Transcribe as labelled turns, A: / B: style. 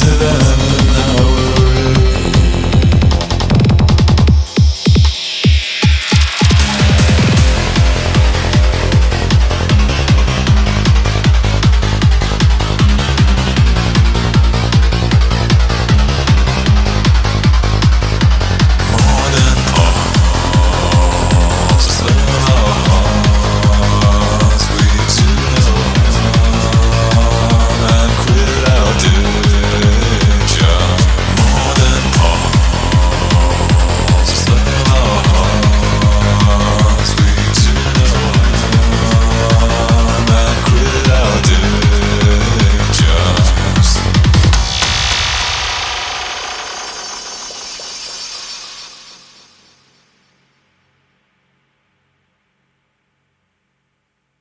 A: to